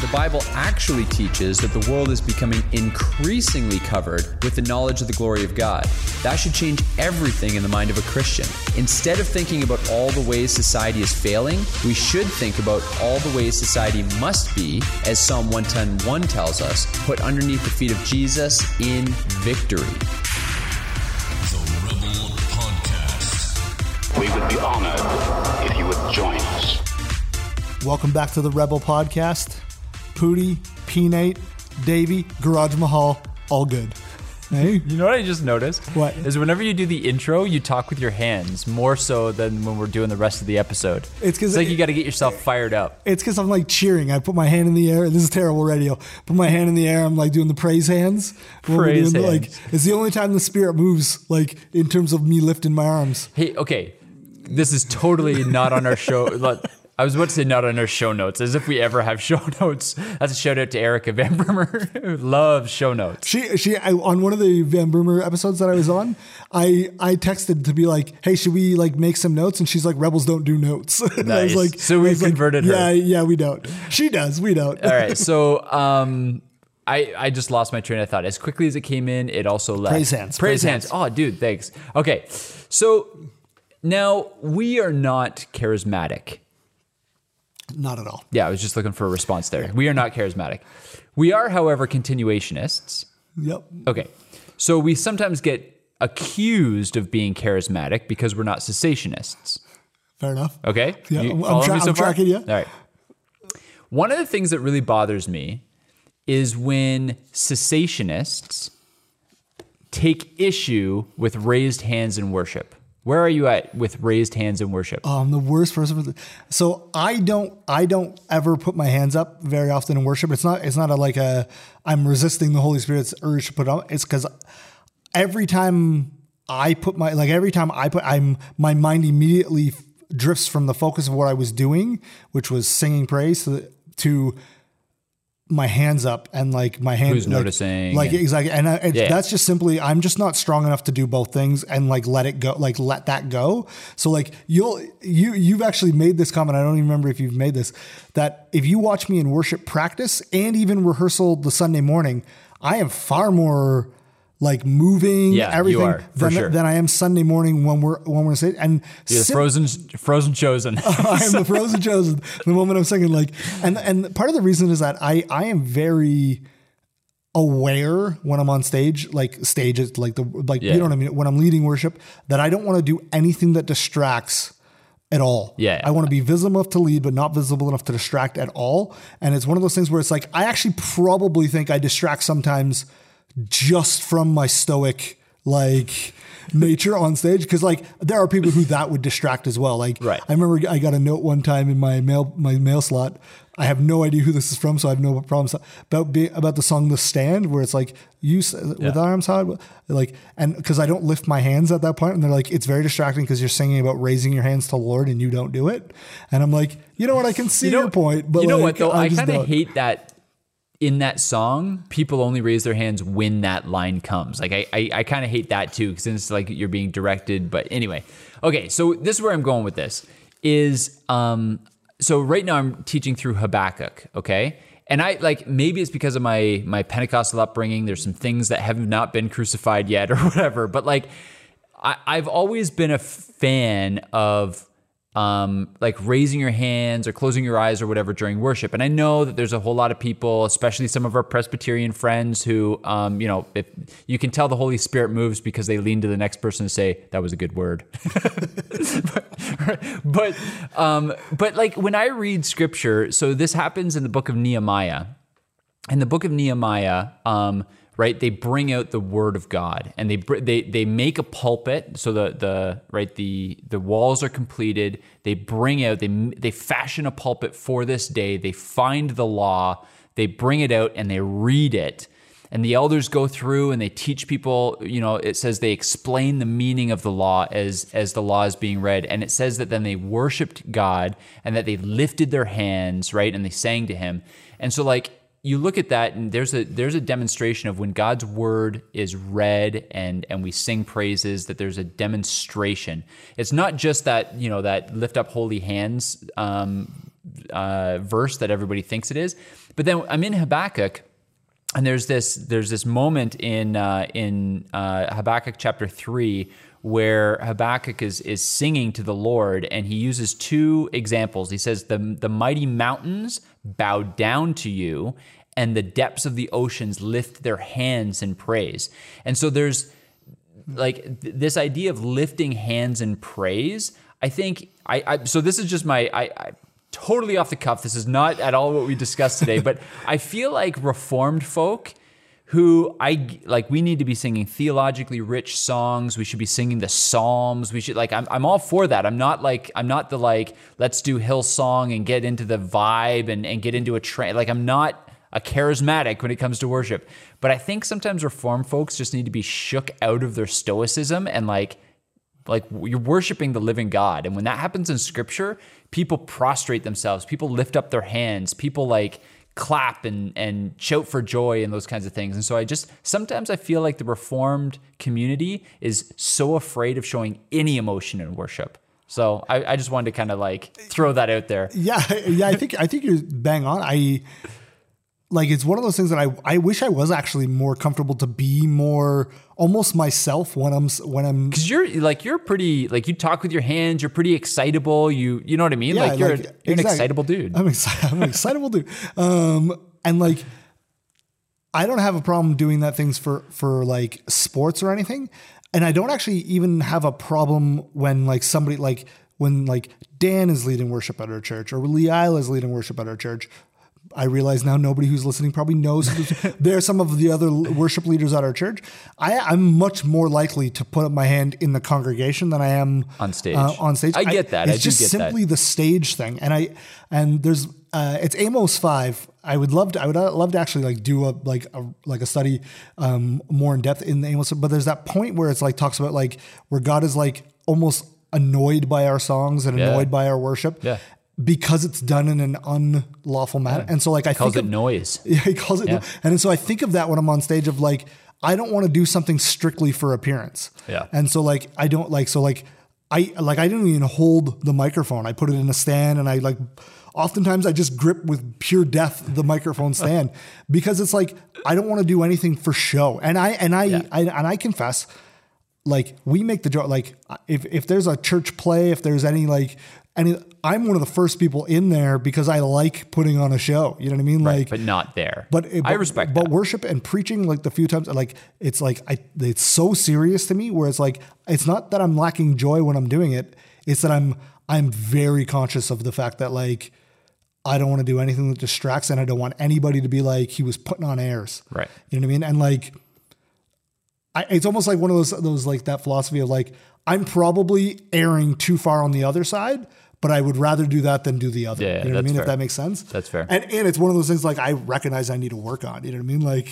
The Bible actually teaches that the world is becoming increasingly covered with the knowledge of the glory of God. That should change everything in the mind of a Christian. Instead of thinking about all the ways society is failing, we should think about all the ways society must be, as Psalm 110:1 tells us, put underneath the feet of Jesus in victory. The Rebel Podcast. We would be honored Welcome back to the Rebel Podcast. Pooty, P-Nate, Davey, Garage Mahal, all good. Hey, You know what I just noticed? What? Is whenever you do the intro, you talk with your hands more so than when we're doing the rest of the episode. It's 'cause like it- you got to get yourself fired up. it's because I'm like cheering. I put my hand in the air. This is terrible radio. Put my hand in the air. I'm like doing the praise hands. Praise doing the, Like hands. it's the only time the spirit moves. Like in terms of me lifting my arms. Hey, okay, this is totally not on our show. I was about to say not on our show notes, as if we ever have show notes. That's a shout out to Erica Van Brummer, who loves show notes. She she I, on one of the Van Brummer episodes that I was on, I I texted to be like, hey, should we like make some notes? And she's like, rebels don't do notes. And I was Nice. like, So we've was like, converted her. Yeah, yeah, we don't. She does. We don't. All right, so um, I I just lost my train of thought. As quickly as it came in, it also left. Praise hands, Praise, praise hands. hands. Oh, dude, thanks. Okay, so now we are not charismatic. Not at all. Yeah, I was just looking for a response there. We are not charismatic. We are, however, continuationists. Yep. Okay. So we sometimes get accused of being charismatic because we're not cessationists. Fair enough. Okay? Yeah, You I'm- tra- so I'm tracking you. All right. One of the things that really bothers me is when cessationists take issue with raised hands in worship. Where are you at with raised hands in worship? Oh, I'm the worst person. So I don't I don't ever put my hands up very often in worship. It's not it's not a, like a I'm resisting the Holy Spirit's urge to put up. It's because every time I put my like every time I put I'm my mind immediately drifts from the focus of what I was doing, which was singing praise, to, the, to my hands up and like my hands Who's like, noticing like and- exactly and I, Yeah. that's just simply i'm just not strong enough to do both things and like let it go like let that go so like you'll you you've actually made this comment i don't even remember if you've made this that if you watch me in worship practice and even rehearsal the sunday morning i am far more like moving Yeah, you everything are, than, sure. than i am sunday morning when we're when we're sitting and You're the sim- frozen, frozen chosen. I am the frozen chosen. The moment I'm singing, like, and and part of the reason is that I I am very aware when I'm on stage, like stages, like the like Yeah. you know what I mean. When I'm leading worship, that I don't want to do anything that distracts at all. Yeah. I want to be visible enough to lead, but not visible enough to distract at all. And it's one of those things where it's like I actually probably think I distract sometimes just from my stoic like nature on stage because like there are people who that would distract as well. Like Right. i remember i got a note one time in my mail my mail slot. I have no idea who this is from so i have no problems about being about the song the stand where it's like you with arms high like and because i don't lift my hands at that point and they're like it's very distracting because you're singing about raising your hands to the lord and you don't do it. And i'm like you know what? I can see your point but you know like, what though? I, just kind of hate that in that song, people only raise their hands when that line comes. Like I, I, I kind of hate that too, because it's like you're being directed. But anyway, okay. So this is where I'm going with this. Is um, so right now I'm teaching through Habakkuk. Okay. And I like maybe it's because of my my Pentecostal upbringing. There's some things that have not been crucified yet, or whatever. But like, I, I've always been a fan of um, like raising your hands or closing your eyes or whatever during worship. And I know that there's a whole lot of people, especially some of our Presbyterian friends, who, um, you know, if you can tell the Holy Spirit moves because they lean to the next person and say, "That was a good word." but, but, um, but like when I read Scripture, so this happens in the book of Nehemiah. In the book of Nehemiah, um, right? They bring out the word of God and they they they make a pulpit. So the the right the the walls are completed. They bring out they they fashion a pulpit for this day. They find the law. They bring it out and they read it. And the elders go through and they teach people, you know, it says they explain the meaning of the law as as the law is being read. And it says that then they worshiped God and that they lifted their hands, right? And they sang to him. And so like you look at that and there's a there's a demonstration of when God's word is read and and we sing praises that there's a demonstration. It's not just that you know that lift up holy hands um, uh, verse that everybody thinks it is, but then I'm in Habakkuk and there's this there's this moment in uh, in uh, Habakkuk chapter three where Habakkuk is is singing to the Lord, and he uses two examples. He says, "the The mighty mountains bow down to you, and the depths of the oceans lift their hands in praise." And so there's like th- this idea of lifting hands in praise. I think I, I so this is just my I, I totally off the cuff. This is not at all what we discussed today, but I feel like reformed folk who I like we need to be singing theologically rich songs. We should be singing the Psalms. We should like I'm I'm all for that. I'm not like I'm not the like let's do Hillsong and get into the vibe and, and get into a train. Like I'm not a charismatic when it comes to worship. But I think sometimes reformed folks just need to be shook out of their stoicism and like like you're worshiping the living God. And when that happens in scripture, people prostrate themselves, people lift up their hands, people like clap and and shout for joy and those kinds of things. And so I just sometimes I feel like the reformed community is so afraid of showing any emotion in worship. So I, I just wanted to kind of like throw that out there. Yeah, yeah. I think I think you're bang on. I like it's one of those things that I I wish I was actually more comfortable to be more almost myself when I'm when I'm Cause you're like you're pretty like you talk with your hands. You're pretty excitable. You you know what I mean? like you're, you're an excitable dude. I'm excited. I'm an excitable dude. Um, and like, I don't have a problem doing that things for for like sports or anything. And I don't actually even have a problem when like somebody like when like Dan is leading worship at our church or Lee Isla is leading worship at our church. I realize now nobody who's listening probably knows who- they're some of the other worship leaders at our church. I, I'm much more likely to put up my hand in the congregation than I am On stage. Uh, on stage, I get that. It's I just get that. simply the stage thing, and I and there's uh, it's Amos five. I would love to. I would uh, love to actually like do a like a like a study um, more in depth in the Amos. But there's that point where it's like talks about like where God is like almost annoyed by our songs and Yeah. annoyed by our worship. Yeah. Because it's done in an unlawful manner, and so like I Calls think it of- noise. yeah, he calls it. Yeah. And so I think of that when I'm on stage of like, I don't want to do something strictly for appearance. Yeah. And so like, I don't like, so like, I like, I didn't even hold the microphone. I put it in a stand and I like, oftentimes I just grip with pure death the microphone stand because it's like, I don't want to do anything for show. And I, and I, I and I confess, like we make the joke like if if there's a church play if there's any like any i'm one of the first people in there because i like putting on a show you know what i mean like but not there. but, I but- respect but that. worship and preaching like the few times like it's like i it's so serious to me where it's like it's not that i'm lacking joy when i'm doing it it's that i'm i'm very conscious of the fact that like i don't want to do anything that distracts and i don't want anybody to be like he was putting on airs Right. you know what i mean and like I, it's almost like one of those those like that philosophy of like I'm probably erring too far on the other side, but I would rather do that than do the other. Yeah, you know what I mean? fair. If that makes sense. That's fair. And and it's one of those things like I recognize I need to work on. You know what I mean? Like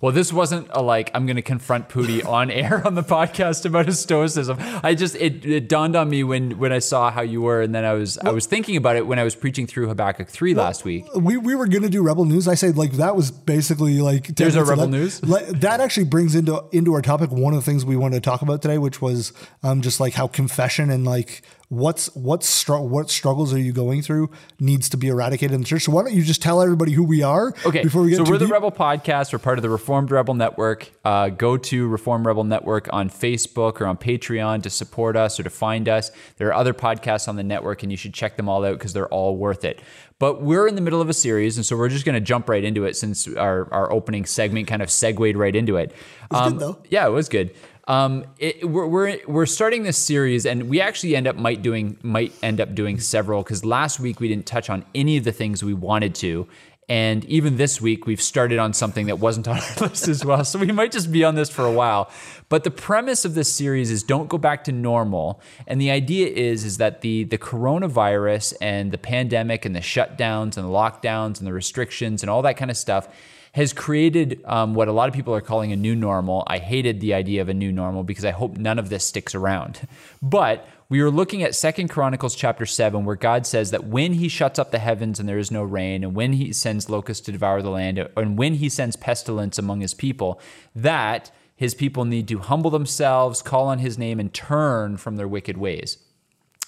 Well, this wasn't a like I'm going to confront Pooty on air on the podcast about his stoicism. I just it, it dawned on me when when I saw how you were, and then I was I was thinking about it when I was preaching through Habakkuk three last week. we, we were gonna do rebel news. I said like that was basically like There's of Rebel that. News? Like, that actually brings into into our topic one of the things we wanted to talk about today, which was um just like how confession and like what's what's str- what struggles are you going through needs to be eradicated in the church. So why don't you just tell everybody who we are? Okay, before we get so we're the deep? Rebel Podcast. We're part of the Reformed Rebel Network. Uh, go to Reformed Rebel Network on Facebook or on Patreon to support us or to find us. There are other podcasts on the network, and you should check them all out because they're all worth it. But we're in the middle of a series, and so we're just going to jump right into it since our, our opening segment kind of segued right into it. Um, good, though. Yeah, it was good. Um, it, we're, we're we're starting this series, and we actually end up might doing might end up doing several because last week we didn't touch on any of the things we wanted to, And even this week, we've started on something that wasn't on our list as well. So we might just be on this for a while. But the premise of this series is don't go back to normal. And the idea is, is that the, the coronavirus and the pandemic and the shutdowns and the lockdowns and the restrictions and all that kind of stuff has created um, what a lot of people are calling a new normal. I hated the idea of a new normal because I hope none of this sticks around. But we were looking at Second Chronicles chapter 7, where God says that when he shuts up the heavens and there is no rain, and when he sends locusts to devour the land, and when he sends pestilence among his people, that his people need to humble themselves, call on his name, and turn from their wicked ways.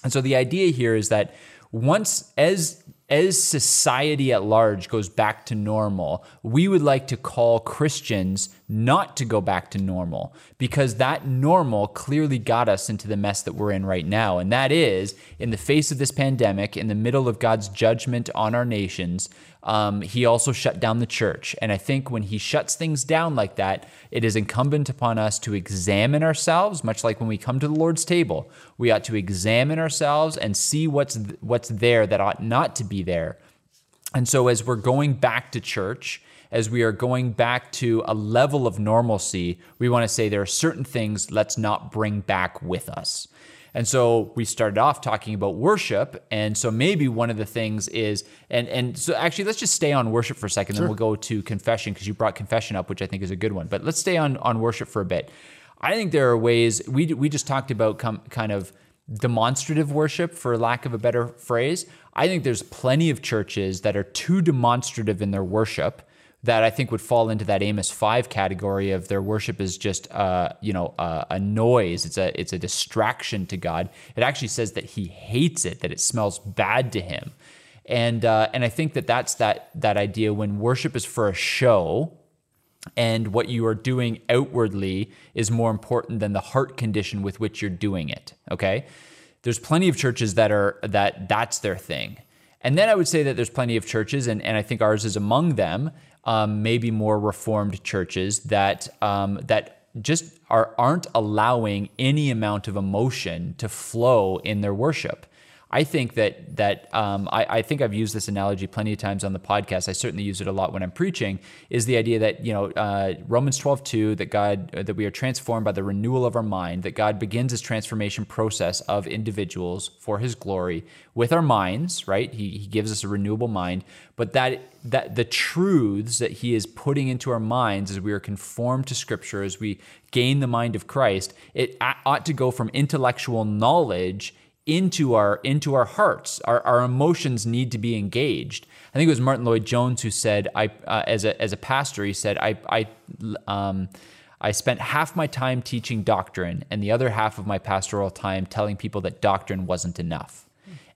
And so the idea here is that once, as as society at large goes back to normal, we would like to call Christians not to go back to normal because that normal clearly got us into the mess that we're in right now. And that is, in the face of this pandemic, in the middle of God's judgment on our nations, um, he also shut down the church. And I think when he shuts things down like that, it is incumbent upon us to examine ourselves, much like when we come to the Lord's table. We ought to examine ourselves and see what's what's there that ought not to be there. And so as we're going back to church, as we are going back to a level of normalcy, we want to say there are certain things let's not bring back with us. And so we started off talking about worship. And so maybe one of the things is, and, and so actually, let's just stay on worship for a second, sure. then we'll go to confession because you brought confession up, which I think is a good one. But let's stay on, on worship for a bit. I think there are ways, we, we just talked about com, kind of demonstrative worship, for lack of a better phrase. I think there's plenty of churches that are too demonstrative in their worship that I think would fall into that Amos five category of their worship is just uh, you know uh, a noise. It's a it's a distraction to God. It actually says that He hates it, that it smells bad to Him, and uh, and I think that that's that that idea when worship is for a show. And what you are doing outwardly is more important than the heart condition with which you're doing it. Okay, there's plenty of churches that are that that's their thing, and then I would say that there's plenty of churches, and, and I think ours is among them, um, maybe more reformed churches that um, that just are aren't allowing any amount of emotion to flow in their worship. I think that that um, I, I, think I've used this analogy plenty of times on the podcast. I certainly use it a lot when I'm preaching. Is the idea that you know uh, Romans 12, 2, that God that we are transformed by the renewal of our mind, that God begins His transformation process of individuals for His glory with our minds. Right? He, he gives us a renewable mind, but that that the truths that He is putting into our minds as we are conformed to Scripture, as we gain the mind of Christ, it ought to go from intellectual knowledge into our into our hearts. Our, our emotions need to be engaged. I think it was Martyn Lloyd-Jones who said, "I uh, as a as a pastor, he said, I I um, I spent half my time teaching doctrine and the other half of my pastoral time telling people that doctrine wasn't enough."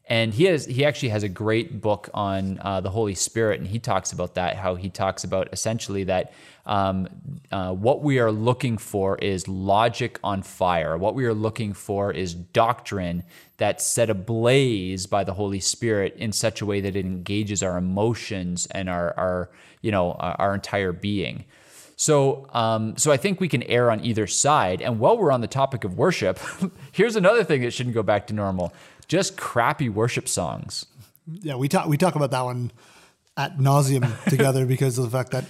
And he has he actually has a great book on uh, the Holy Spirit, and he talks about that. How he talks about essentially that um, uh, what we are looking for is logic on fire. What we are looking for is doctrine that's set ablaze by the Holy Spirit in such a way that it engages our emotions and our our you know our, entire being. So, um, so I think we can err on either side. And while we're on the topic of worship, here's another thing that shouldn't go back to normal just crappy worship songs. Yeah, we talk we talk about that one at nauseum together because of the fact that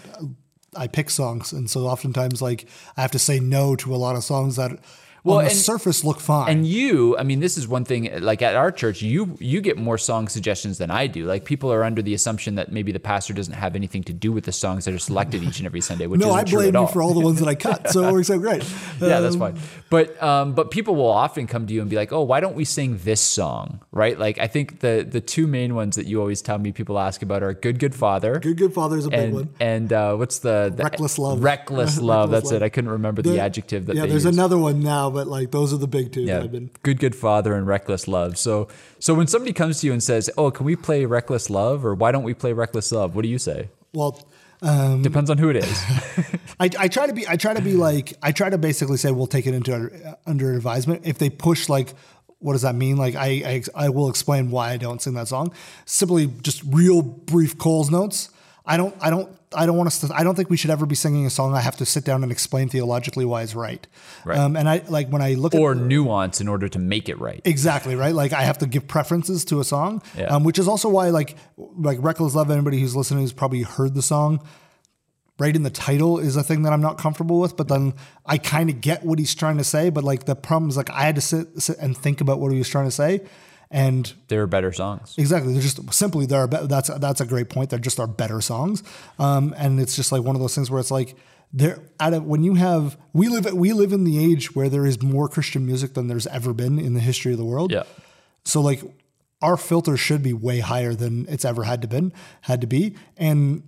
I pick songs, and so oftentimes like I have to say no to a lot of songs that well, on the and, surface look fine. And you, I mean, this is one thing. Like at our church, you you get more song suggestions than I do. Like people are under the assumption that maybe the pastor doesn't have anything to do with the songs that are selected each and every Sunday. Which no, I blame you for all the ones that I cut. So it works out great. yeah, that's fine. But um, but people will often come to you and be like, oh, why don't we sing this song? Right? Like I think the the two main ones that you always tell me people ask about are "Good Good Father." Good Good Father is a and, big one. And uh, what's the, the reckless love? Reckless love. Reckless that's love. it. I couldn't remember the, the adjective that. Yeah, there's another one now, but like those are the big two. Yeah, been... good, good father and reckless love. So, so when somebody comes to you and says, "Oh, can we play reckless love?" or "Why don't we play reckless love?" What do you say? Well, um, depends on who it is. I, I, try to be. I try to be like. I try to basically say we'll take it into under advisement. If they push like what does that mean? Like I, I, I will explain why I don't sing that song. Simply just real brief Coles notes. I don't, I don't, I don't want us to. I don't think we should ever be singing a song. I have to sit down and explain theologically why it's right. Right. Um, and I like when I look or at nuance in order to make it right. Exactly right. Like I have to give preferences to a song, Yeah. um, which is also why like like reckless love. Anybody who's listening who's probably heard the song. Right in the title is a thing that I'm not comfortable with, but then I kind of get what he's trying to say. But like the problem is like I had to sit, sit and think about what he was trying to say, and There are better songs. Exactly. They're just simply there are be- that's that's a great point. They're just our better songs, um, and it's just like one of those things where it's like there out of when you have we live we live in the age where there is more Christian music than there's ever been in the history of the world. Yeah. So like our filter should be way higher than it's ever had to been had to be, and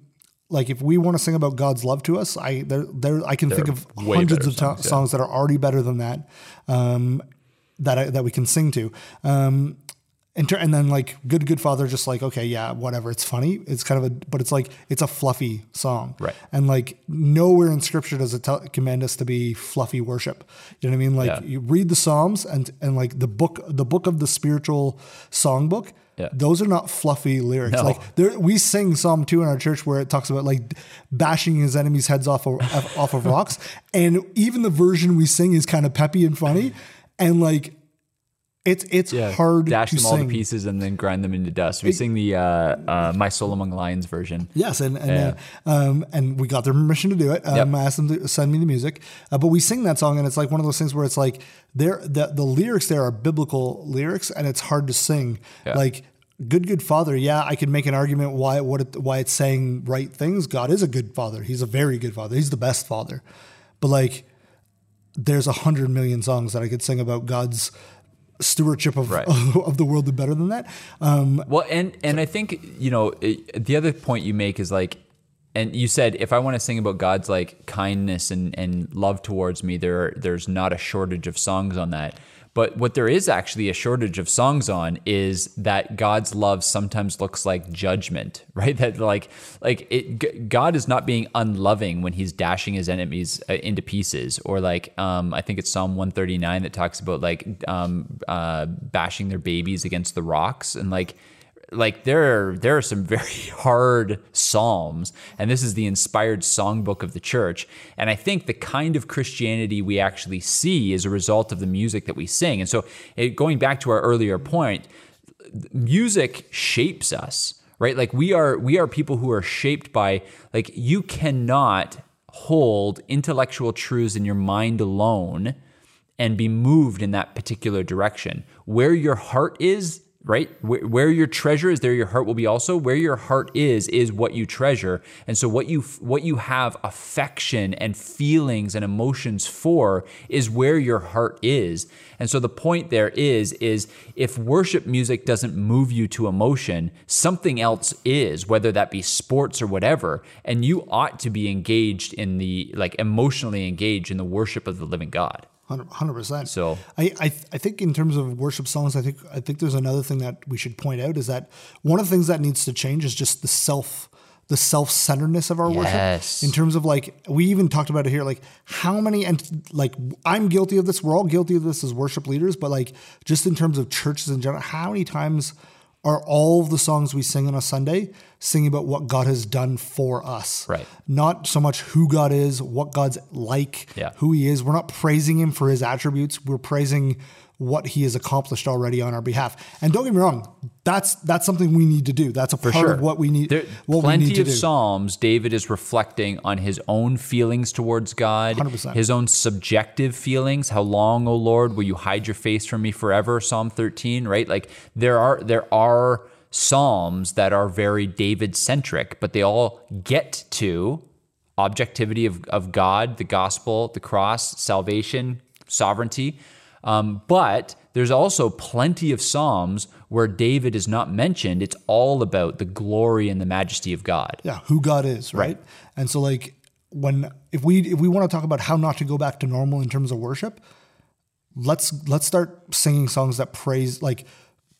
like if we want to sing about God's love to us, I there there I can think of hundreds of to- songs, yeah. songs that are already better than that. Um, that I, that we can sing to. Um, and, and then like good good father just like okay yeah whatever it's funny it's kind of a but it's like it's a fluffy song Right. and like nowhere in scripture does it tell, command us to be fluffy worship you know what i mean like Yeah. you read the psalms and and like the book the book of the spiritual songbook Yeah. those are not fluffy lyrics No. like there we sing psalm 2 in our church where it talks about like bashing his enemies heads off of, off of rocks and even the version we sing is kind of peppy and funny and like it's it's hard to Dash them all sing. to pieces and then grind them into dust. We sing the uh, uh, "My Soul Among Lions" version. Yes, and and, uh, um, and we got their permission to do it. Um, Yep. I asked them to send me the music, uh, but we sing that song, and it's like one of those things where it's like there the the lyrics there are biblical lyrics, and it's hard to sing. Yeah. Like good good father, yeah, I could make an argument why what it, why it's saying right things. God is a good father. He's a very good father. He's the best father. But like, there's a hundred million songs that I could sing about God's stewardship of Right. of the world do better than that. Um, Well, and and I think you know it, the other point you make is like, and you said if I want to sing about God's like kindness and and love towards me, there there's not a shortage of songs on that. But what there is actually a shortage of songs on is that God's love sometimes looks like judgment, right? That like like it, God is not being unloving when He's dashing His enemies uh, into pieces, or like um, I think it's Psalm one thirty nine that talks about like um, uh, bashing their babies against the rocks, and like like there are, there are some very hard psalms and this is the inspired songbook of the church. And i think the kind of christianity we actually see is a result of the music that we sing. And so it, going back to our earlier point music shapes us right? Like we are we are people who are shaped by like you cannot hold intellectual truths in your mind alone and be moved in that particular direction. Where your heart is, right? Where, your treasure is, there your heart will be also. Where your heart is, is what you treasure. And so what you what you have affection and feelings and emotions for is where your heart is. And so the point there is is if worship music doesn't move you to emotion, something else is, whether that be sports or whatever, and you ought to be engaged in the like emotionally engaged in the worship of the living God. Hundred percent. So- I, I I think in terms of worship songs, I think I think there's another thing that we should point out is that one of the things that needs to change is just the self the self centeredness of our Yes. worship. In terms of like we even talked about it here, like how many and like I'm guilty of this. We're all guilty of this as worship leaders, but like just in terms of churches in general, how many times are all the songs we sing on a Sunday singing about what God has done for us? Right. Not so much who God is, what God's like, Yeah. who he is. We're not praising him for his attributes. We're praising what he has accomplished already on our behalf. And don't get me wrong, that's that's something we need to do. That's a For part sure. of what we need. There, what plenty we need to of do. psalms, David is reflecting on his own feelings towards God, 100%. his own subjective feelings. How long, O Lord, will you hide your face from me forever? Psalm 13, right? Like there are there are psalms that are very David centric, but they all get to objectivity of, of God, the gospel, the cross, salvation, sovereignty. Um, but there's also plenty of Psalms where David is not mentioned. It's all about the glory and the majesty of God. yeah, who God is, right? Right. And so like when if we if we want to talk about how not to go back to normal in terms of worship, let's let's start singing songs that praise like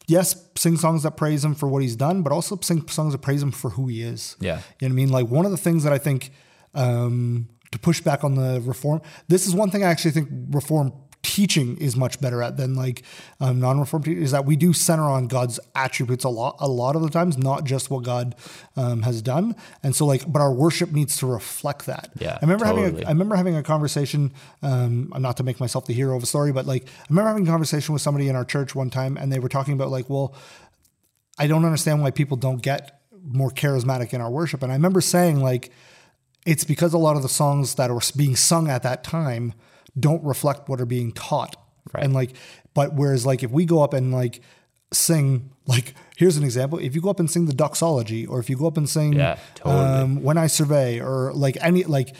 yes, sing songs that praise him for what he's done, but also sing songs that praise him for who he is. Yeah. You know what I mean? Like one of the things that I think um, to push back on the reform, this is one thing I actually think reform teaching is much better at than like um, non-reformed teaching is that we do center on God's attributes a lot a lot of the times, not just what God um, has done. And so like, but our worship needs to reflect that. Yeah, I remember having totally. a, I remember having a conversation. Um, not to make myself the hero of a story, but like I remember having a conversation with somebody in our church one time, and they were talking about like, well, I don't understand why people don't get more charismatic in our worship. And I remember saying like, it's because a lot of the songs that are being sung at that time don't reflect what are being taught. Right. And like, but whereas like if we go up and like sing, like here's an example: if you go up and sing the doxology, or if you go up and sing, Yeah, totally. um, when I survey, or like any like.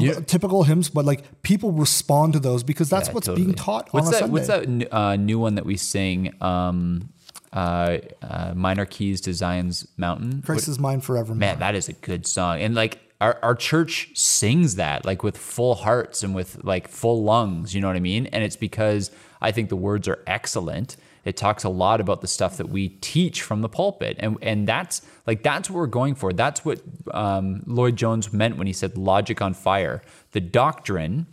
You- typical hymns, but like people respond to those because that's Yeah, what's totally. being taught What's on a that? What's that uh, new one that we sing? Um, uh, uh, minor keys to Zion's mountain. Christ What- is mine forever Man, that is a good song. And like our, our church sings that like with full hearts and with like full lungs, you know what I mean? And it's because I think the words are excellent. It talks a lot about the stuff that we teach from the pulpit. And and that's like that's what we're going for. That's what um, Lloyd Jones meant when he said logic on fire. The doctrine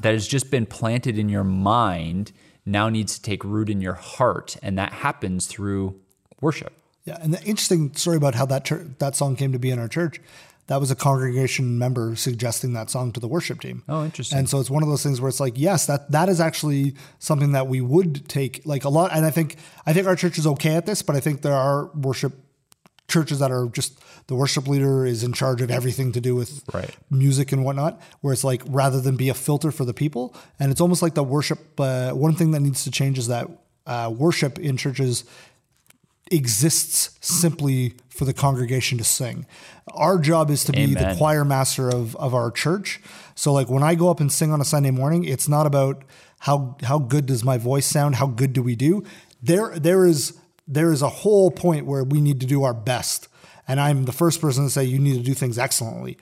that has just been planted in your mind now needs to take root in your heart. And that happens through worship. Yeah, and the interesting story about how that church, that song came to be in our church, that was a congregation member suggesting that song to the worship team. Oh, interesting. And so it's one of those things where it's like, yes, that that is actually something that we would take like a lot. And I think I think our church is okay at this, but I think there are worship churches that are just the worship leader is in charge of everything to do with Right. music and whatnot, where it's like rather than be a filter for the people, and it's almost like the worship. Uh, one thing that needs to change is that uh, worship in churches exists simply for the congregation to sing. Our job is to be the choir master of of our church. So like when I go up and sing on a Sunday morning, it's not about how how good does my voice sound, how good do we do? There there is there is a whole point where we need to do our best. And I'm the first person to say you need to do things excellently.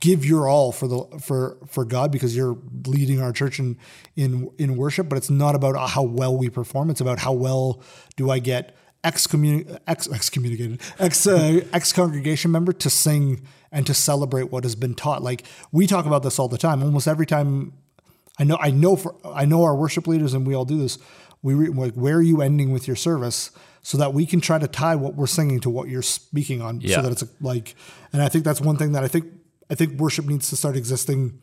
Give your all for the for for God because you're leading our church in in in worship, but it's not about how well we perform. It's about how well do I get excommun ex excommunicated ex uh, ex congregation member to sing and to celebrate what has been taught. Like we talk about this all the time. Almost every time I know I know for I know our worship leaders and we all do this. We re, like where are you ending with your service so that we can try to tie what we're singing to what you're speaking on Yeah. so that it's like and I think that's one thing that I think I think worship needs to start existing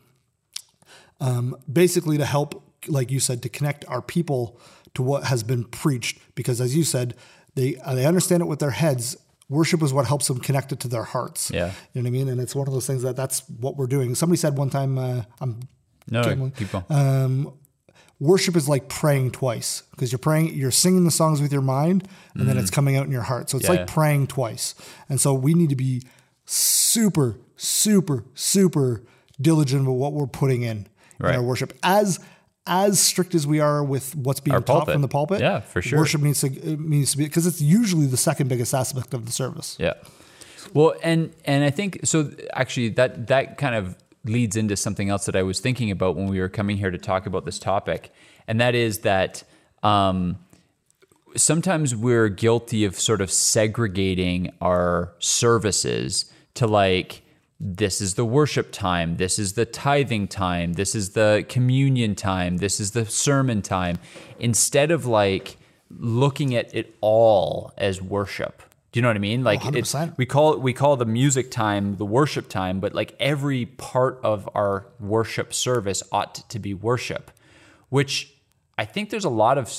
um, basically to help like you said to connect our people to what has been preached because as you said they uh, they understand it with their heads worship is what helps them connect it to their hearts Yeah. you know what I mean and it's one of those things that that's what we're doing somebody said one time uh, I'm No, Gambling. keep going. um, worship is like praying twice because you're praying, you're singing the songs with your mind, and then it's coming out in your heart. So it's Mm. Yeah, like praying twice. And so we need to be super, super, super diligent about what we're putting in Right. in our worship. As as strict as we are with what's being Our taught pulpit. from the pulpit, Yeah, for sure. Worship needs to it needs to be because it's usually the second biggest aspect of the service. Yeah. Well, and and I think so. Actually, that that kind of leads into something else that I was thinking about when we were coming here to talk about this topic, and that is that um, sometimes we're guilty of sort of segregating our services to like this is the worship time, this is the tithing time, this is the communion time, this is the sermon time, instead of like looking at it all as worship. Do you know what I mean? Like it's 100%. we call we call the music time the worship time, but like every part of our worship service ought to be worship, which I think there's a lot of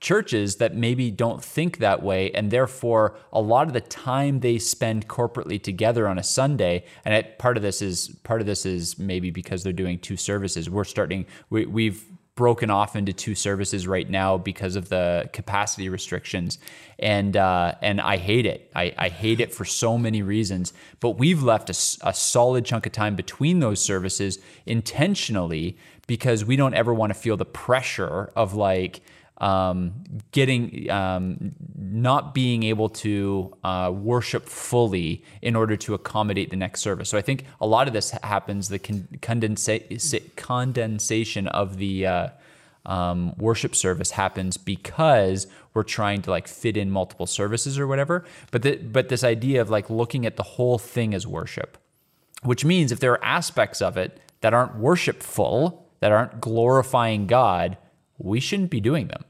churches that maybe don't think that way, and therefore a lot of the time they spend corporately together on a Sunday, and it, part of this is part of this is maybe because they're doing two services. We're starting we, we've broken off into two services right now because of the capacity restrictions and uh, and I hate it I, I hate it for so many reasons but we've left a, a, solid chunk of time between those services intentionally because we don't ever want to feel the pressure of like um, getting um, not being able to uh, worship fully in order to accommodate the next service. So I think a lot of this happens the con- condensa- condensation of the uh, um, worship service happens because we're trying to like fit in multiple services or whatever. But the, but this idea of like looking at the whole thing as worship which means if there are aspects of it that aren't worshipful that aren't glorifying God, we shouldn't be doing them,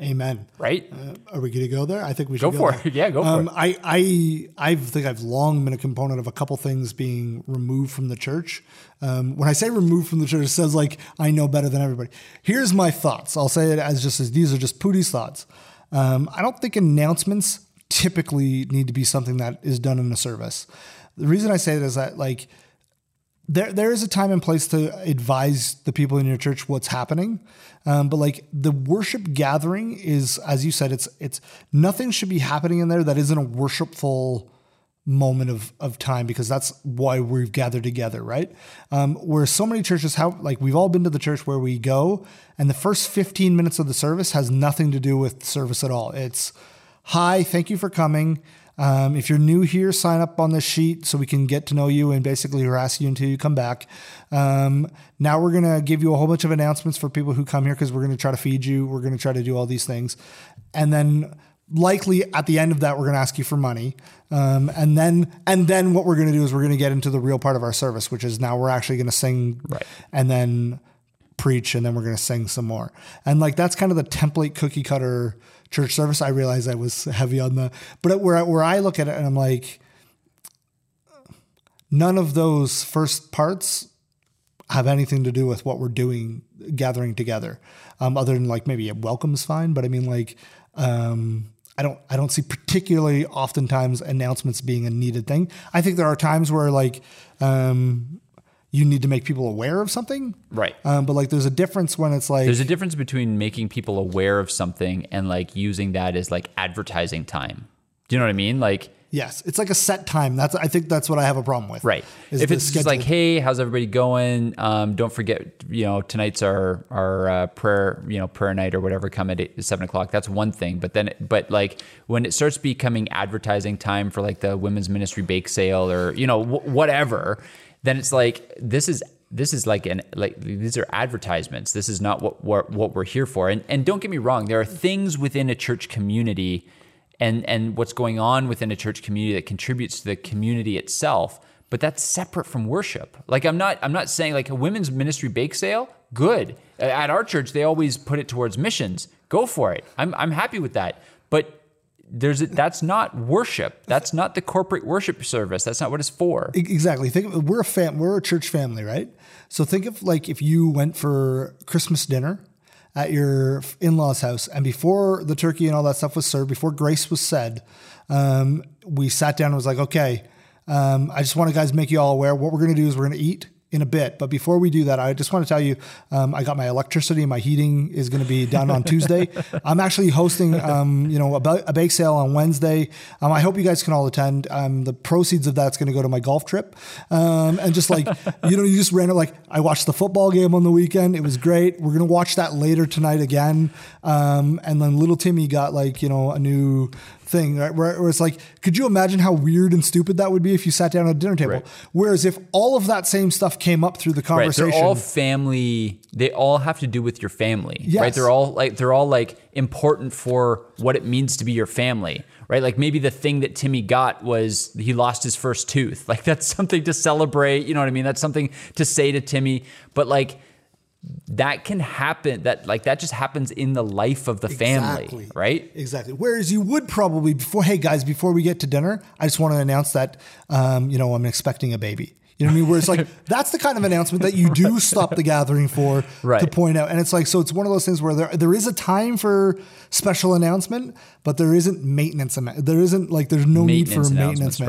Amen. right? Are we going to go there? I think we should Go should for there. it. Yeah, go for um, it. I, I, I think I've long been a component of a couple things being removed from the church. Um, when I say removed from the church, it says like I know better than everybody. Here's my thoughts. I'll say it as just as these are just Pootie's thoughts. Um, I don't think announcements typically need to be something that is done in a service. The reason I say that is that like there there is a time and place to advise the people in your church what's happening. Um, but like the worship gathering is as you said it's it's nothing should be happening in there that isn't a worshipful moment of of time because that's why we've gathered together right? Um, where so many churches how like we've all been to the church where we go and the first 15 minutes of the service has nothing to do with service at all. It's hi thank you for coming um, if you're new here, sign up on this sheet so we can get to know you and basically harass you until you come back. Um, now we're going to give you a whole bunch of announcements for people who come here because we're going to try to feed you. We're going to try to do all these things. And then likely at the end of that, we're going to ask you for money. Um, and then, and then what we're going to do is we're going to get into the real part of our service, which is now we're actually going to sing Right. and then preach and then we're going to sing some more. And like that's kind of the template cookie cutter church service. I realize I was heavy on the, but where I, where I look at it and I'm like, none of those first parts have anything to do with what we're doing, gathering together. Um, other than like maybe a welcome is fine, but I mean like, um, I don't, I don't see particularly oftentimes announcements being a needed thing. I think there are times where like, um, you need to make people aware of something, Right. Um, but like, there's a difference when it's like, There's a difference between making people aware of something and like using that as like advertising time. Do you know what I mean? Like, yes, it's like a set time. That's, I think that's what I have a problem with. right. is If it's just like, hey, how's everybody going? Um, don't forget, you know, tonight's our our uh, prayer, you know, prayer night or whatever. Come at eight, seven o'clock. That's one thing. But then, but like when it starts becoming advertising time for like the women's ministry bake sale or you know wh- whatever, then it's like this is this is like an like these are advertisements. This is not what what, what we're here for. And and don't get me wrong, there are things within a church community and and what's going on within a church community that contributes to the community itself but that's separate from worship. Like i'm not i'm not saying like a women's ministry bake sale? Good. At our church they always put it towards missions. Go for it. I'm, I'm happy with that. But there's that's not worship that's not the corporate worship service that's not what it's for Exactly. Think of, we're a fam, we're a church family, right? So think of like if you went for Christmas dinner at your in-laws' house, and before the turkey and all that stuff was served, before grace was said, um, we sat down and was like, okay, um, I just want to guys make you all aware. What we're going to do is we're going to eat in a bit. But before we do that, I just want to tell you, um, I got my electricity, my heating is going to be done on Tuesday. I'm actually hosting, um, you know, a, ba- a bake sale on Wednesday. Um, I hope you guys can all attend. Um, the proceeds of that's going to go to my golf trip. Um, and just like, you know, you just ran it like, I watched the football game on the weekend. It was great. We're going to watch that later tonight again. Um, and then little Timmy got like, you know, a new thing, right? Where, it's like, could you imagine how weird and stupid that would be if you sat down at a dinner table? Right. Whereas if all of that same stuff came up through the Right, conversation, they're all family. They all have to do with your family, right? They're all like they're all like important for what it means to be your family, right? Like maybe the thing that Timmy got was he lost his first tooth. Like that's something to celebrate. You know what I mean? That's something to say to Timmy. But like that can happen. That like that just happens in the life of the family, right? Exactly. Whereas you would probably before, hey guys, before we get to dinner, I just want to announce that, um, you know, I'm expecting a baby. You know what I mean? Where it's like that's the kind of announcement that you do stop the gathering for to point out, and it's like so it's one of those things where there there is a time for special announcement, but there isn't maintenance. There isn't like there's no need for maintenance. announcements,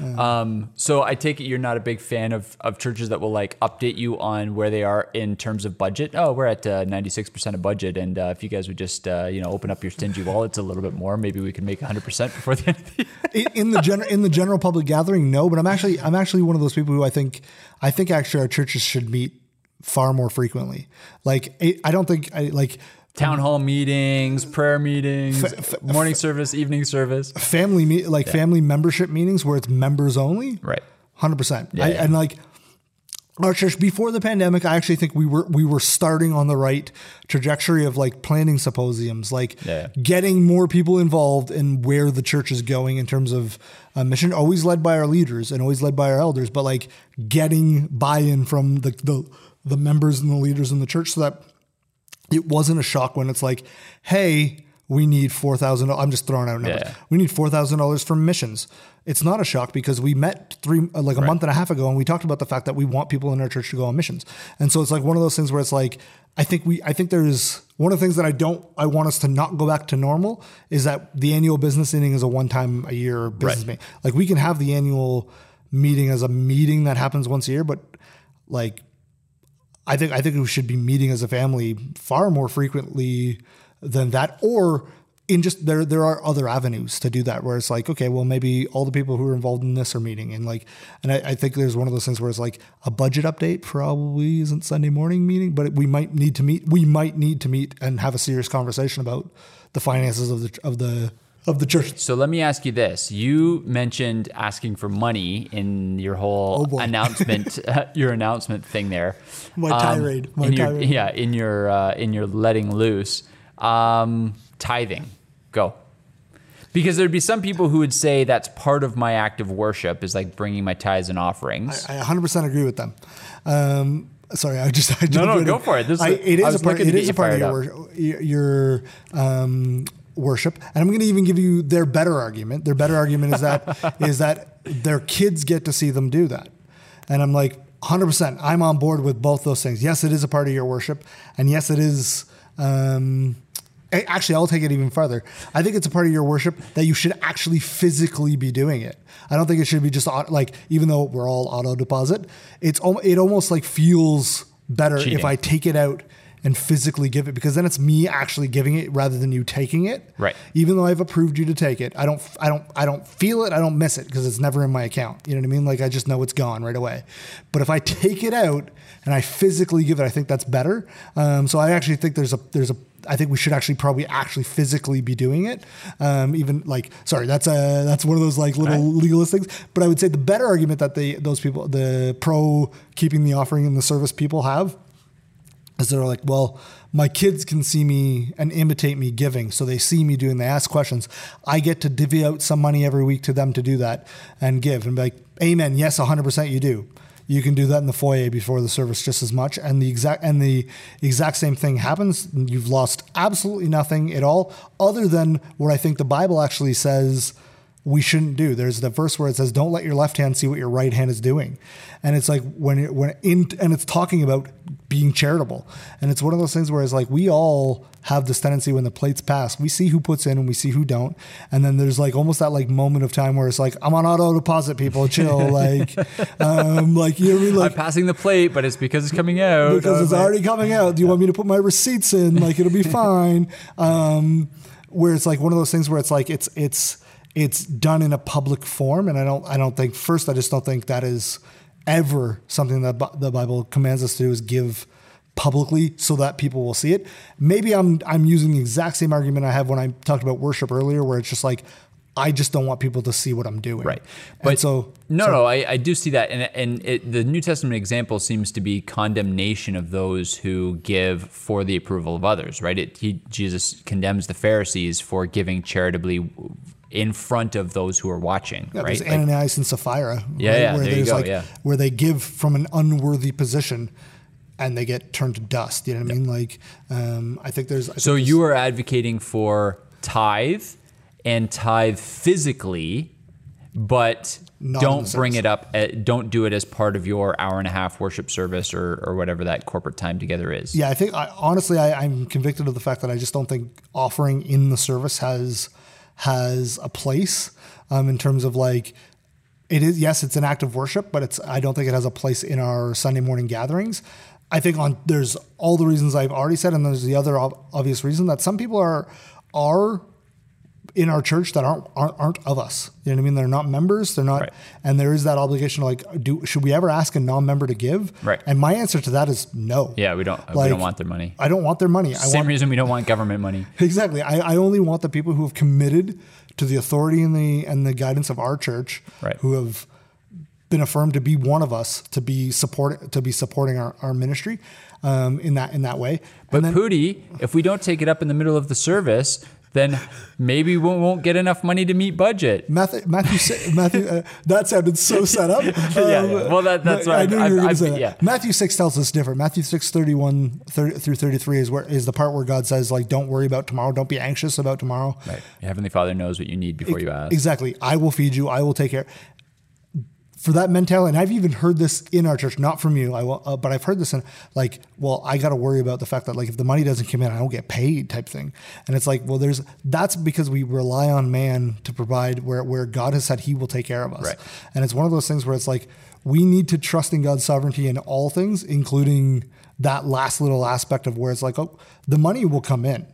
Um, so I take it you're not a big fan of, of churches that will like update you on where they are in terms of budget. Oh, we're at uh, 96% of budget, and uh, if you guys would just uh, you know open up your stingy wallets a little bit more, maybe we can make 100% before the end of the year. in, the general in the general public gathering, no. But I'm actually I'm actually one of those people who I think I think actually our churches should meet far more frequently. Like I I don't think I like Town hall meetings, prayer meetings, morning service, evening service. family me like family membership meetings where it's members only. Right. Hundred percent. Yeah, yeah. And like our church before the pandemic, I actually think we were we were starting on the right trajectory of like planning symposiums, like Yeah. getting more people involved in where the church is going in terms of uh, mission. Always led by our leaders and always led by our elders, but like getting buy-in from the the the members and the leaders in the church so that it wasn't a shock when it's like, hey, we need four thousand. I'm just throwing out numbers. Yeah. We need four thousand dollars for missions. It's not a shock because we met three uh, like a month and a half ago, and we talked about the fact that we want people in our church to go on missions. And so it's like one of those things where it's like, I think we, I think there's one of the things that I don't, I want us to not go back to normal is that the annual business meeting is a one time a year business Right. meeting. Like we can have the annual meeting as a meeting that happens once a year, but like I think I think we should be meeting as a family far more frequently than that, or in just there there are other avenues to do that where it's like okay well maybe all the people who are involved in this are meeting. And like and I, I think there's one of those things where it's like a budget update probably isn't Sunday morning meeting but we might need to meet we might need to meet and have a serious conversation about the finances of the of the of the church So let me ask you this: You mentioned asking for money in your whole Oh, announcement, your announcement thing there. My tirade, my in your, tirade. Yeah, in your uh, in your letting loose, um, tithing. Go. Because there'd be some people who would say that's part of my act of worship is like bringing my tithes and offerings. I 100% agree with them. Um, sorry, I just I No, no, go in. for it. This is I, it I is a part. It is a part of. Your, your um, worship, and I'm going to even give you their better argument. Their better argument is that is that their kids get to see them do that, and I'm like 100. percent I'm on board with both those things. Yes, it is a part of your worship, and yes, it is. Um, Actually, I'll take it even farther. I think it's a part of your worship that you should actually physically be doing it. I don't think it should be just like, even though we're all auto deposit, it's it almost like feels better Cheating. if I take it out and physically give it because then it's me actually giving it rather than you taking it. Right. Even though I've approved you to take it, I don't, I don't, I don't feel it. I don't miss it because it's never in my account. You know what I mean? Like I just know it's gone right away. But if I take it out and I physically give it, I think that's better. Um, so I actually think there's a, there's a, I think we should actually probably actually physically be doing it. Um, even like, sorry, that's a that's one of those like little legalist things. But I would say the better argument that they those people, the pro keeping the offering and the service people have, is they're like, well, my kids can see me and imitate me giving. So they see me doing, they ask questions. I get to divvy out some money every week to them to do that and give and be like, amen. Yes, 100% you do. You can do that in the foyer before the service just as much. And the exact, and the exact same thing happens. You've lost absolutely nothing at all other than what I think the Bible actually says we shouldn't do. There's the verse where it says, "Don't let your left hand see what your right hand is doing," and it's like when it, when in and it's talking about being charitable, and it's one of those things where it's like we all have this tendency when the plates pass, we see who puts in and we see who don't, and then there's like almost that like moment of time where it's like I'm on auto deposit, people, chill, like, um, like you know I mean, like I'm passing the plate, but it's because it's coming out. because it's already coming out. Do you want me to put my receipts in? Like it'll be fine. Um, where it's like one of those things where it's like it's it's it's done in a public form, and I don't I don't think first I just don't think that is ever something that the Bible commands us to do is give publicly so that people will see it. Maybe I'm I'm using the exact same argument I have when I talked about worship earlier, where it's just like I just don't want people to see what I'm doing. Right. But so no, so- no, I, I do see that, and and it, the New Testament example seems to be condemnation of those who give for the approval of others. Right? It, he, Jesus condemns the Pharisees for giving charitably in front of those who are watching. Yeah, right? there's Like- Ananias and Sapphira. Yeah, yeah, where there you go, like yeah. where they give from an unworthy position and they get turned to dust. You know what I mean? Like, um, I think there's. I So think you are advocating for tithe and tithe physically, but don't bring it up. At, don't do it as part of your hour and a half worship service or or whatever that corporate time together is. Yeah, I think I, honestly, I, I'm convicted of the fact that I just don't think offering in the service has has a place um, in terms of like it is. Yes, it's an act of worship, but it's I don't think it has a place in our Sunday morning gatherings. I think on there's all the reasons I've already said, and there's the other ob- obvious reason that some people are are in our church that aren't, aren't aren't of us. You know what I mean? They're not members. They're not, Right. and there is that obligation. To like, do should we ever ask a non-member to give? Right. And my answer to that is no. Yeah, we don't we don't want their money. I don't want their money. I Same want reason we don't want government money. exactly. I, I only want the people who have committed to the authority and the and the guidance of our church, Right. who have been affirmed to be one of us, to be support to be supporting our, our ministry um, in that in that way. But then- Pooty, if we don't take it up in the middle of the service, then maybe we won't get enough money to meet budget. Matthew, Matthew, Matthew uh, that sounded so set up. Um, Yeah, yeah. Well, that- that's what I knew you I've- were going to say that. yeah. Matthew six tells us different. Matthew six thirty one through thirty three is where is the part where God says like, "Don't worry about tomorrow. Don't be anxious about tomorrow." Right. Your Heavenly Father knows what you need before you ask. Exactly. I will feed you. I will take care. For that mentality, and I've even heard this in our church, not from you, I will, uh, but I've heard this in like, well, I got to worry about the fact that like if the money doesn't come in, I don't get paid, type thing. And it's like, well, there's that's because we rely on man to provide where where God has said He will take care of us. Right. And it's one of those things where it's like we need to trust in God's sovereignty in all things, including that last little aspect of where it's like, oh, the money will come in.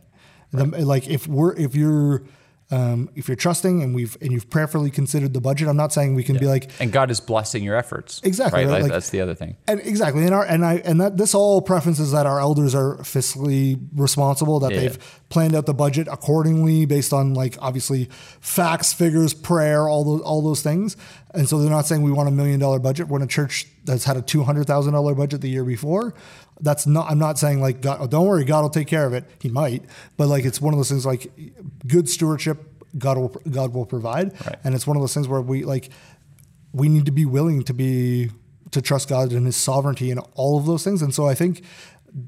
The, like if we're if you're um, if you're trusting and we've and you've prayerfully considered the budget, I'm not saying we can be like And God is blessing your efforts. Exactly, Right. right, Like, like- that's the other thing. and exactly and our and I and that this all preferences that our elders are fiscally responsible that Yeah. they've planned out the budget accordingly based on like obviously facts, figures, prayer, all those all those things. And so they're not saying we want a million dollar budget. We're in a church that's had a two hundred thousand dollar budget the year before. That's not. I'm not saying like God. Oh, don't worry, God will take care of it. He might, but like it's one of those things like good stewardship. God will God will provide, Right. and it's one of those things where we like we need to be willing to be to trust God and His sovereignty and all of those things. And so I think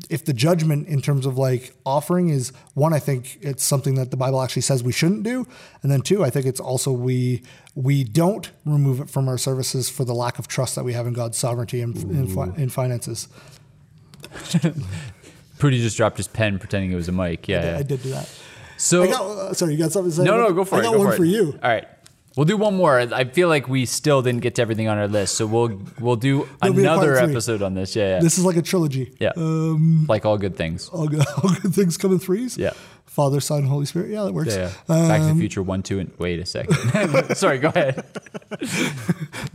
if the judgment in terms of like offering is one, I think it's something that the Bible actually says we shouldn't do, and then two, I think it's also we we don't remove it from our services for the lack of trust that we have in God's sovereignty and in, in finances. Pooty just dropped his pen pretending it was a mic. Yeah. yeah. I did do that. So I got, uh, sorry, you got something to say? no, no, go for I it. I got go one for, for you. All right. We'll do one more. I feel like we still didn't get to everything on our list, so we'll we'll do There'll be a part another episode on this. Yeah, yeah. This is like a trilogy. yeah. Um, like all good things. all good, all good things come in threes. Yeah. Father, Son, Holy Spirit. Yeah, that works. Yeah, yeah. Back to the Um, Future one, two, and wait a second. Sorry, go ahead.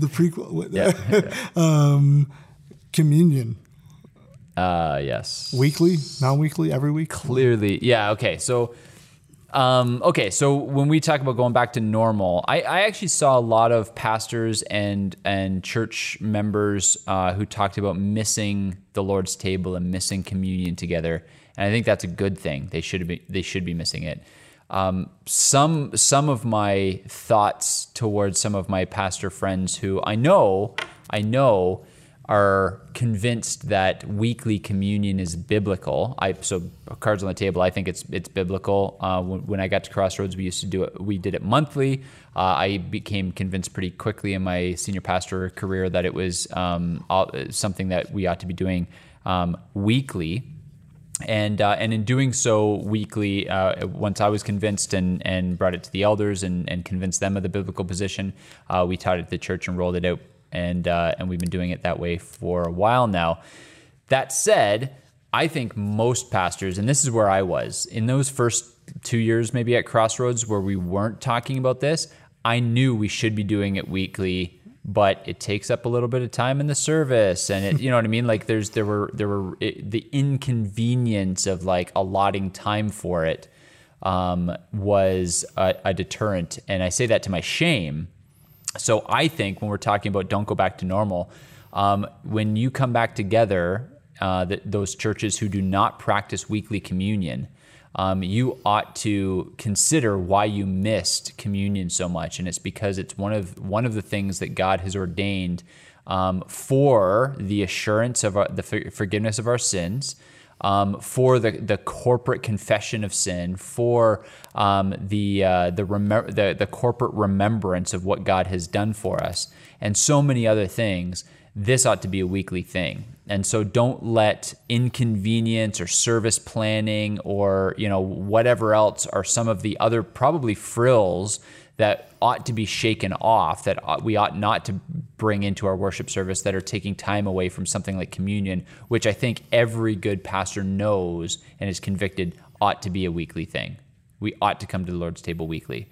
the prequel. Yeah, um, communion. Uh, yes. Weekly, non-weekly, every week. Clearly, yeah. Okay, so, um, okay, so when we talk about going back to normal, I, I actually saw a lot of pastors and and church members uh, who talked about missing the Lord's table and missing communion together, and I think that's a good thing. They should be they should be missing it. Um, some some of my thoughts towards some of my pastor friends who I know I know are convinced that weekly communion is biblical. I so cards on the table. I think it's it's biblical. Uh, when, when I got to Crossroads, we used to do it. We did it monthly. Uh, I became convinced pretty quickly in my senior pastor career that it was um, all- something that we ought to be doing um, weekly and uh, and in doing so weekly, uh, once I was convinced and and brought it to the elders and and convinced them of the biblical position, uh, we taught it at the church and rolled it out, and uh, and we've been doing it that way for a while now. That said, I think most pastors, and this is where I was in those first two years, maybe at Crossroads, where we weren't talking about this. I knew we should be doing it weekly but it takes up a little bit of time in the service and it you know what i mean like there's there were there were it, the inconvenience of like allotting time for it um, was a, a deterrent and i say that to my shame so i think when we're talking about don't go back to normal um, when you come back together uh, th- those churches who do not practice weekly communion um, you ought to consider why you missed communion so much, and it's because it's one of one of the things that God has ordained um, for the assurance of our, the forgiveness of our sins, um, for the the corporate confession of sin, for um, the uh, the, remem- the the corporate remembrance of what God has done for us, and so many other things. This ought to be a weekly thing. And so don't let inconvenience or service planning or, you know, whatever else are some of the other probably frills that ought to be shaken off that we ought not to bring into our worship service that are taking time away from something like communion, which I think every good pastor knows and is convicted ought to be a weekly thing. We ought to come to the Lord's table weekly.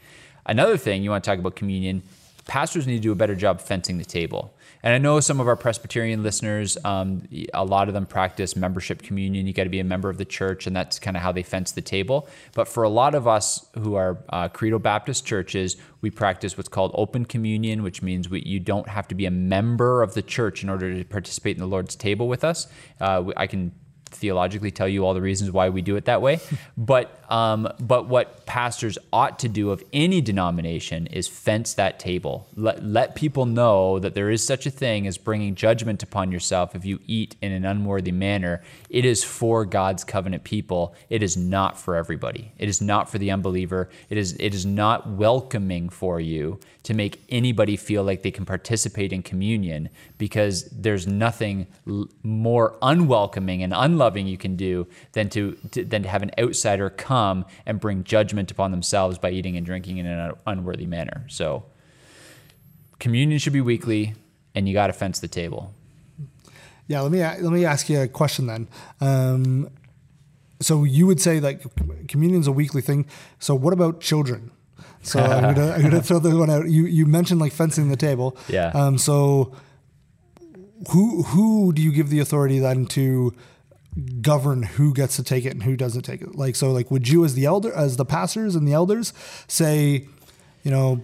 Another thing you want to talk about communion, pastors need to do a better job fencing the table. And I know some of our Presbyterian listeners, um, a lot of them practice membership communion. You got to be a member of the church, and that's kind of how they fence the table. But for a lot of us who are uh, Credo Baptist churches, we practice what's called open communion, which means we, you don't have to be a member of the church in order to participate in the Lord's table with us. Uh, I can theologically tell you all the reasons why we do it that way. But Um, but what pastors ought to do of any denomination is fence that table. Let, let people know that there is such a thing as bringing judgment upon yourself if you eat in an unworthy manner. It is for God's covenant people. It is not for everybody. It is not for the unbeliever. It is it is not welcoming for you to make anybody feel like they can participate in communion because there's nothing more unwelcoming and unloving you can do than to, to than to have an outsider come and bring judgment upon themselves by eating and drinking in an unworthy manner. So communion should be weekly and you got to fence the table. Yeah, let me let me ask you a question then. Um, so you would say like communion's a weekly thing. So what about children? So I'm gonna I'm gonna throw this one out. You you mentioned like fencing the table. Yeah. Um. So who who do you give the authority then to govern who gets to take it and who doesn't take it? Like so like would you as the elder as the pastors and the elders say, you know,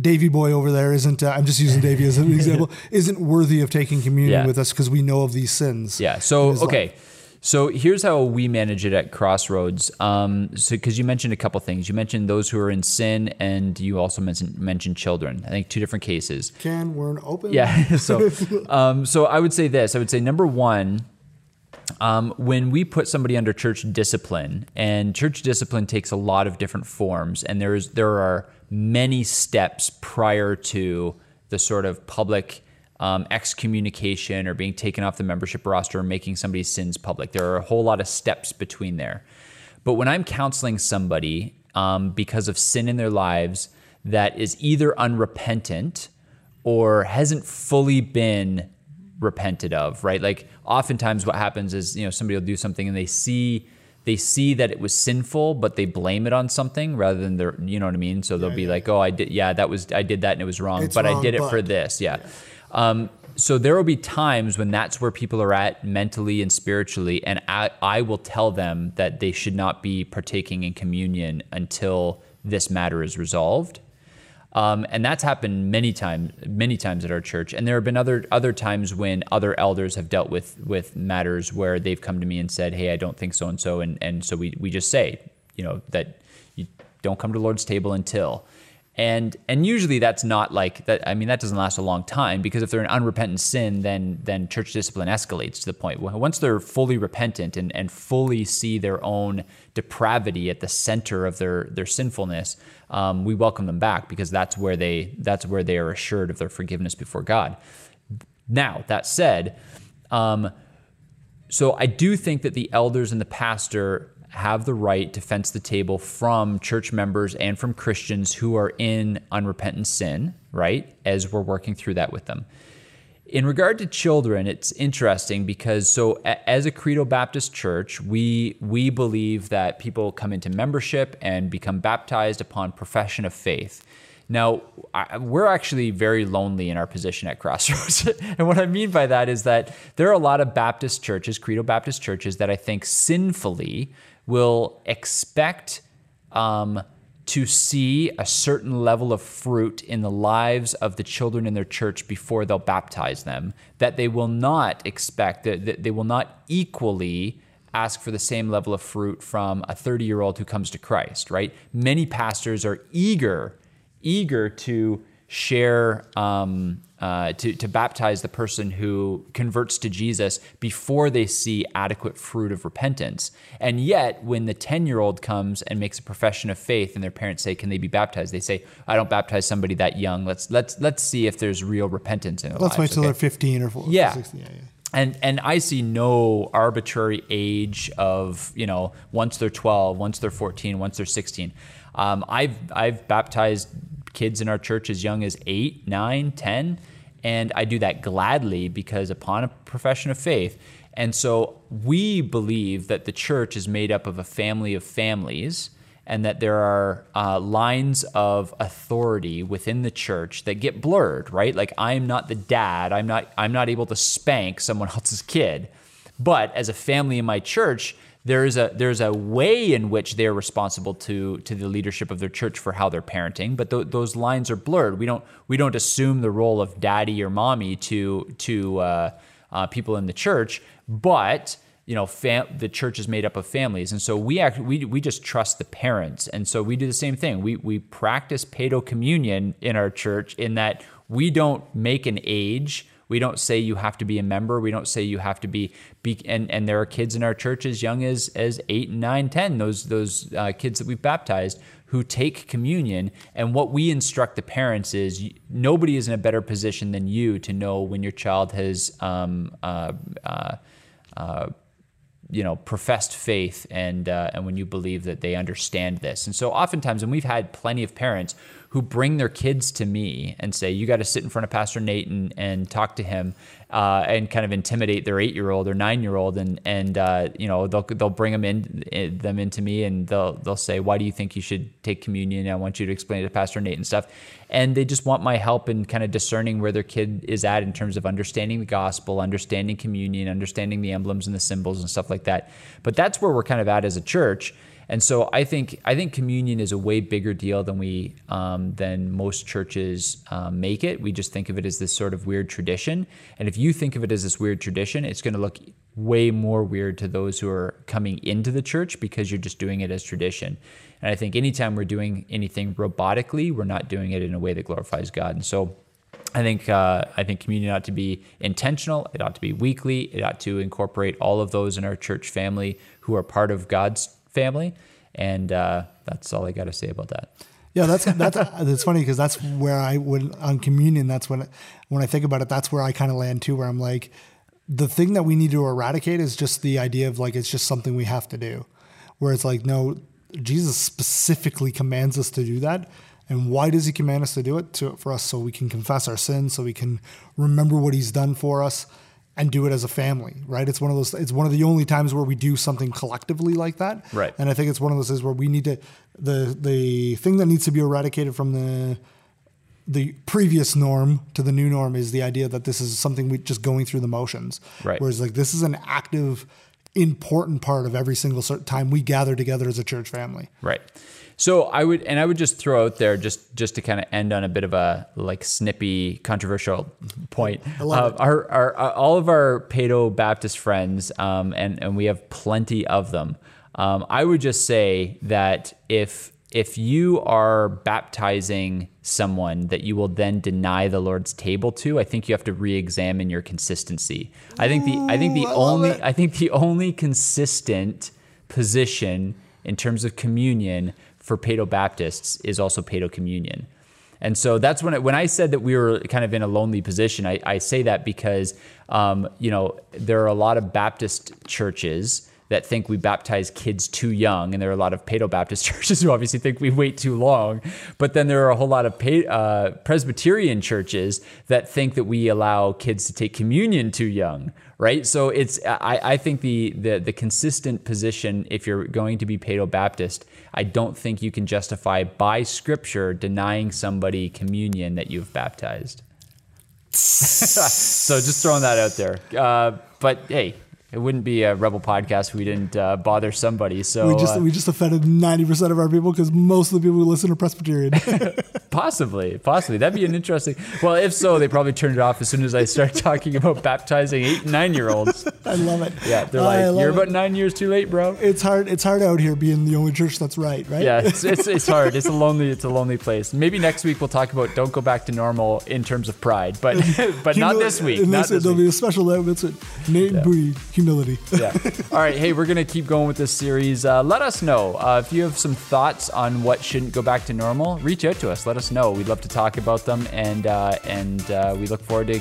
Davy boy over there isn't. Uh, I'm just using Davy as an example. Isn't worthy of taking communion Yeah. with us because we know of these sins. Yeah. So okay. life. So here's how we manage it at Crossroads. Um, so because you mentioned a couple things, you mentioned those who are in sin, and you also mentioned mentioned children. I think two different cases. Can we're open. Yeah. So, um, so I would say this. I would say number one, um, when we put somebody under church discipline, and church discipline takes a lot of different forms, and there's there are many steps prior to the sort of public um, excommunication or being taken off the membership roster or making somebody's sins public. There are a whole lot of steps between there. But when I'm counseling somebody um, because of sin in their lives that is either unrepentant or hasn't fully been repented of, right? Like oftentimes what happens is, you know, somebody will do something and they see they see that it was sinful, but they blame it on something rather than their, you know what I mean? So they'll be like, "Oh, I did yeah, that was I did that and it was wrong, It's but I did it for but." this." Yeah. Um, so there will be times when that's where people are at mentally and spiritually, and I, I will tell them that they should not be partaking in communion until this matter is resolved. Um, and that's happened many times, many times at our church. And there have been other other times when other elders have dealt with with matters where they've come to me and said, "Hey, I don't think so and so," and and so we we just say, you know, that you don't come to Lord's table until. And and usually that's not like that. I mean, that doesn't last a long time because if they're in unrepentant sin, then then church discipline escalates to the point where once they're fully repentant and, and fully see their own depravity at the center of their their sinfulness, um, we welcome them back because that's where they that's where they are assured of their forgiveness before God. Now that said, um, so I do think that the elders and the pastor have the right to fence the table from church members and from Christians who are in unrepentant sin, right? As we're working through that with them. In regard to children, it's interesting because so as a Credo Baptist church, we we believe that people come into membership and become baptized upon profession of faith. Now, I, we're actually very lonely in our position at Crossroads. and what I mean by that is that there are a lot of Baptist churches, Credo Baptist churches, that I think sinfully will expect um, to see a certain level of fruit in the lives of the children in their church before they'll baptize them, that they will not expect, that, they will not equally ask for the same level of fruit from a 30 year old who comes to Christ, right? Many pastors are eager, eager to share, um, uh, to, to baptize the person who converts to Jesus before they see adequate fruit of repentance. And yet, when the 10 year old comes and makes a profession of faith and their parents say, Can they be baptized? They say, I don't baptize somebody that young. Let's, let's, let's see if there's real repentance in their Let's wait lives. till okay? they're 15 or 14. Yeah. 16. Yeah, yeah. and and I see no arbitrary age of you know once they're 12, once they're 14, once they're 16. Um, I've I've baptized kids in our church as young as 8, 9, 10, and I do that gladly because upon a profession of faith. And so we believe that the church is made up of a family of families and that there are uh, lines of authority within the church that get blurred right? Like i'm not the dad. I'm not i'm not able to spank someone else's kid. But as a family in my church there is a there's a way in which they're responsible to to the leadership of their church for how they're parenting but th- those lines are blurred we don't we don't assume the role of daddy or mommy to to uh, uh, people in the church but you know, fam- the church is made up of families, and so we act we we just trust the parents, and so we do the same thing. We we practice paedo communion in our church in that we don't make an age. We don't say you have to be a member. We don't say you have to be, be and, and there are kids in our church as young as as eight, nine, ten. Those those uh, kids that we've baptized who take communion. And what we instruct the parents is nobody is in a better position than you to know when your child has um, uh, uh, uh, you know professed faith and uh, and when you believe that they understand this and so oftentimes and we've had plenty of parents who bring their kids to me and say you got to sit in front of pastor nate and, and talk to him uh, and kind of intimidate their eight year old or nine year old and and uh, you know they'll they'll bring them in eh, them into me and they'll they'll say why do you think you should take communion I want you to explain it to pastor nate and stuff and they just want my help in kind of discerning where their kid is at in terms of understanding the gospel, understanding communion, understanding the emblems and the symbols and stuff like that. But that's where we're kind of at as a church. And so I think I think communion is a way bigger deal than we um, than most churches um, make it. We just think of it as this sort of weird tradition. And if you think of it as this weird tradition, it's going to look way more weird to those who are coming into the church because you're just doing it as tradition. And I think anytime we're doing anything robotically, we're not doing it in a way that glorifies God. And so I think uh, I think communion ought to be intentional. It ought to be weekly. It ought to incorporate all of those in our church family who are part of God's family. And uh, that's all I got to say about that. Yeah, that's that's that's funny because that's where I would on communion. That's when when I think about it, that's where I kind of land too. Where I'm like, the thing that we need to eradicate is just the idea of like it's just something we have to do. Where it's like, no, Jesus specifically commands us to do that. And why does he command us to do it? To, for us, so we can confess our sins, so we can remember what he's done for us, and do it as a family, right? It's one of those. It's one of the only times where we do something collectively like that, Right. And I think it's one of those things where we need to the the thing that needs to be eradicated from the the previous norm to the new norm is the idea that this is something we just going through the motions. Right. Whereas like this is an active, important part of every single time we gather together as a church family. Right. So I would, and I would just throw out there, just just to kind of end on a bit of a like snippy, controversial point. Uh, our, our, our all of our Paedo Baptist friends, um, and and we have plenty of them. Um, I would just say that if if you are baptizing someone that you will then deny the Lord's table to, I think you have to re-examine your consistency. I think the I think the Ooh, I only. I think the only consistent position in terms of communion for Paedo Baptists is also Paedo communion. And so that's when it, when I said that we were kind of in a lonely position. I, I say that because um, you know there are a lot of Baptist churches that think we baptize kids too young, and there are a lot of Paedo Baptist churches who obviously think we wait too long. But then there are a whole lot of uh, Presbyterian churches that think that we allow kids to take communion too young, right? So it's I, I think the, the the consistent position if you're going to be Paedo Baptist, I don't think you can justify by Scripture denying somebody communion that you've baptized. so just throwing that out there. Uh, but hey, it wouldn't be a rebel podcast if we didn't uh, bother somebody. So We just uh, we just offended ninety percent of our people because most of the people who listen are Presbyterian. Possibly, possibly. That'd be an interesting. Well, if so, they probably turn it off as soon as I start talking about baptizing eight and nine year olds. I love it. Yeah, they're like, you're it. about nine years too late, bro. It's hard. It's hard out here being the only church that's right, right? Yeah, it's, it's, it's hard. It's a lonely. It's a lonely place. Maybe next week we'll talk about don't go back to normal in terms of pride, but but not this week. Not this, this there'll week. be a special episode. Nate and Booty, humility. yeah. All right. Hey, we're going to keep going with this series. Uh, let us know uh, if you have some thoughts on what shouldn't go back to normal. Reach out to us. Let us know. We'd love to talk about them, and uh, and uh, we look forward to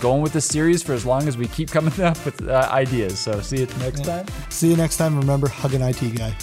going with this series for as long as we keep coming up with uh, ideas. So see you next time. See you next time. Remember, hug an IT guy.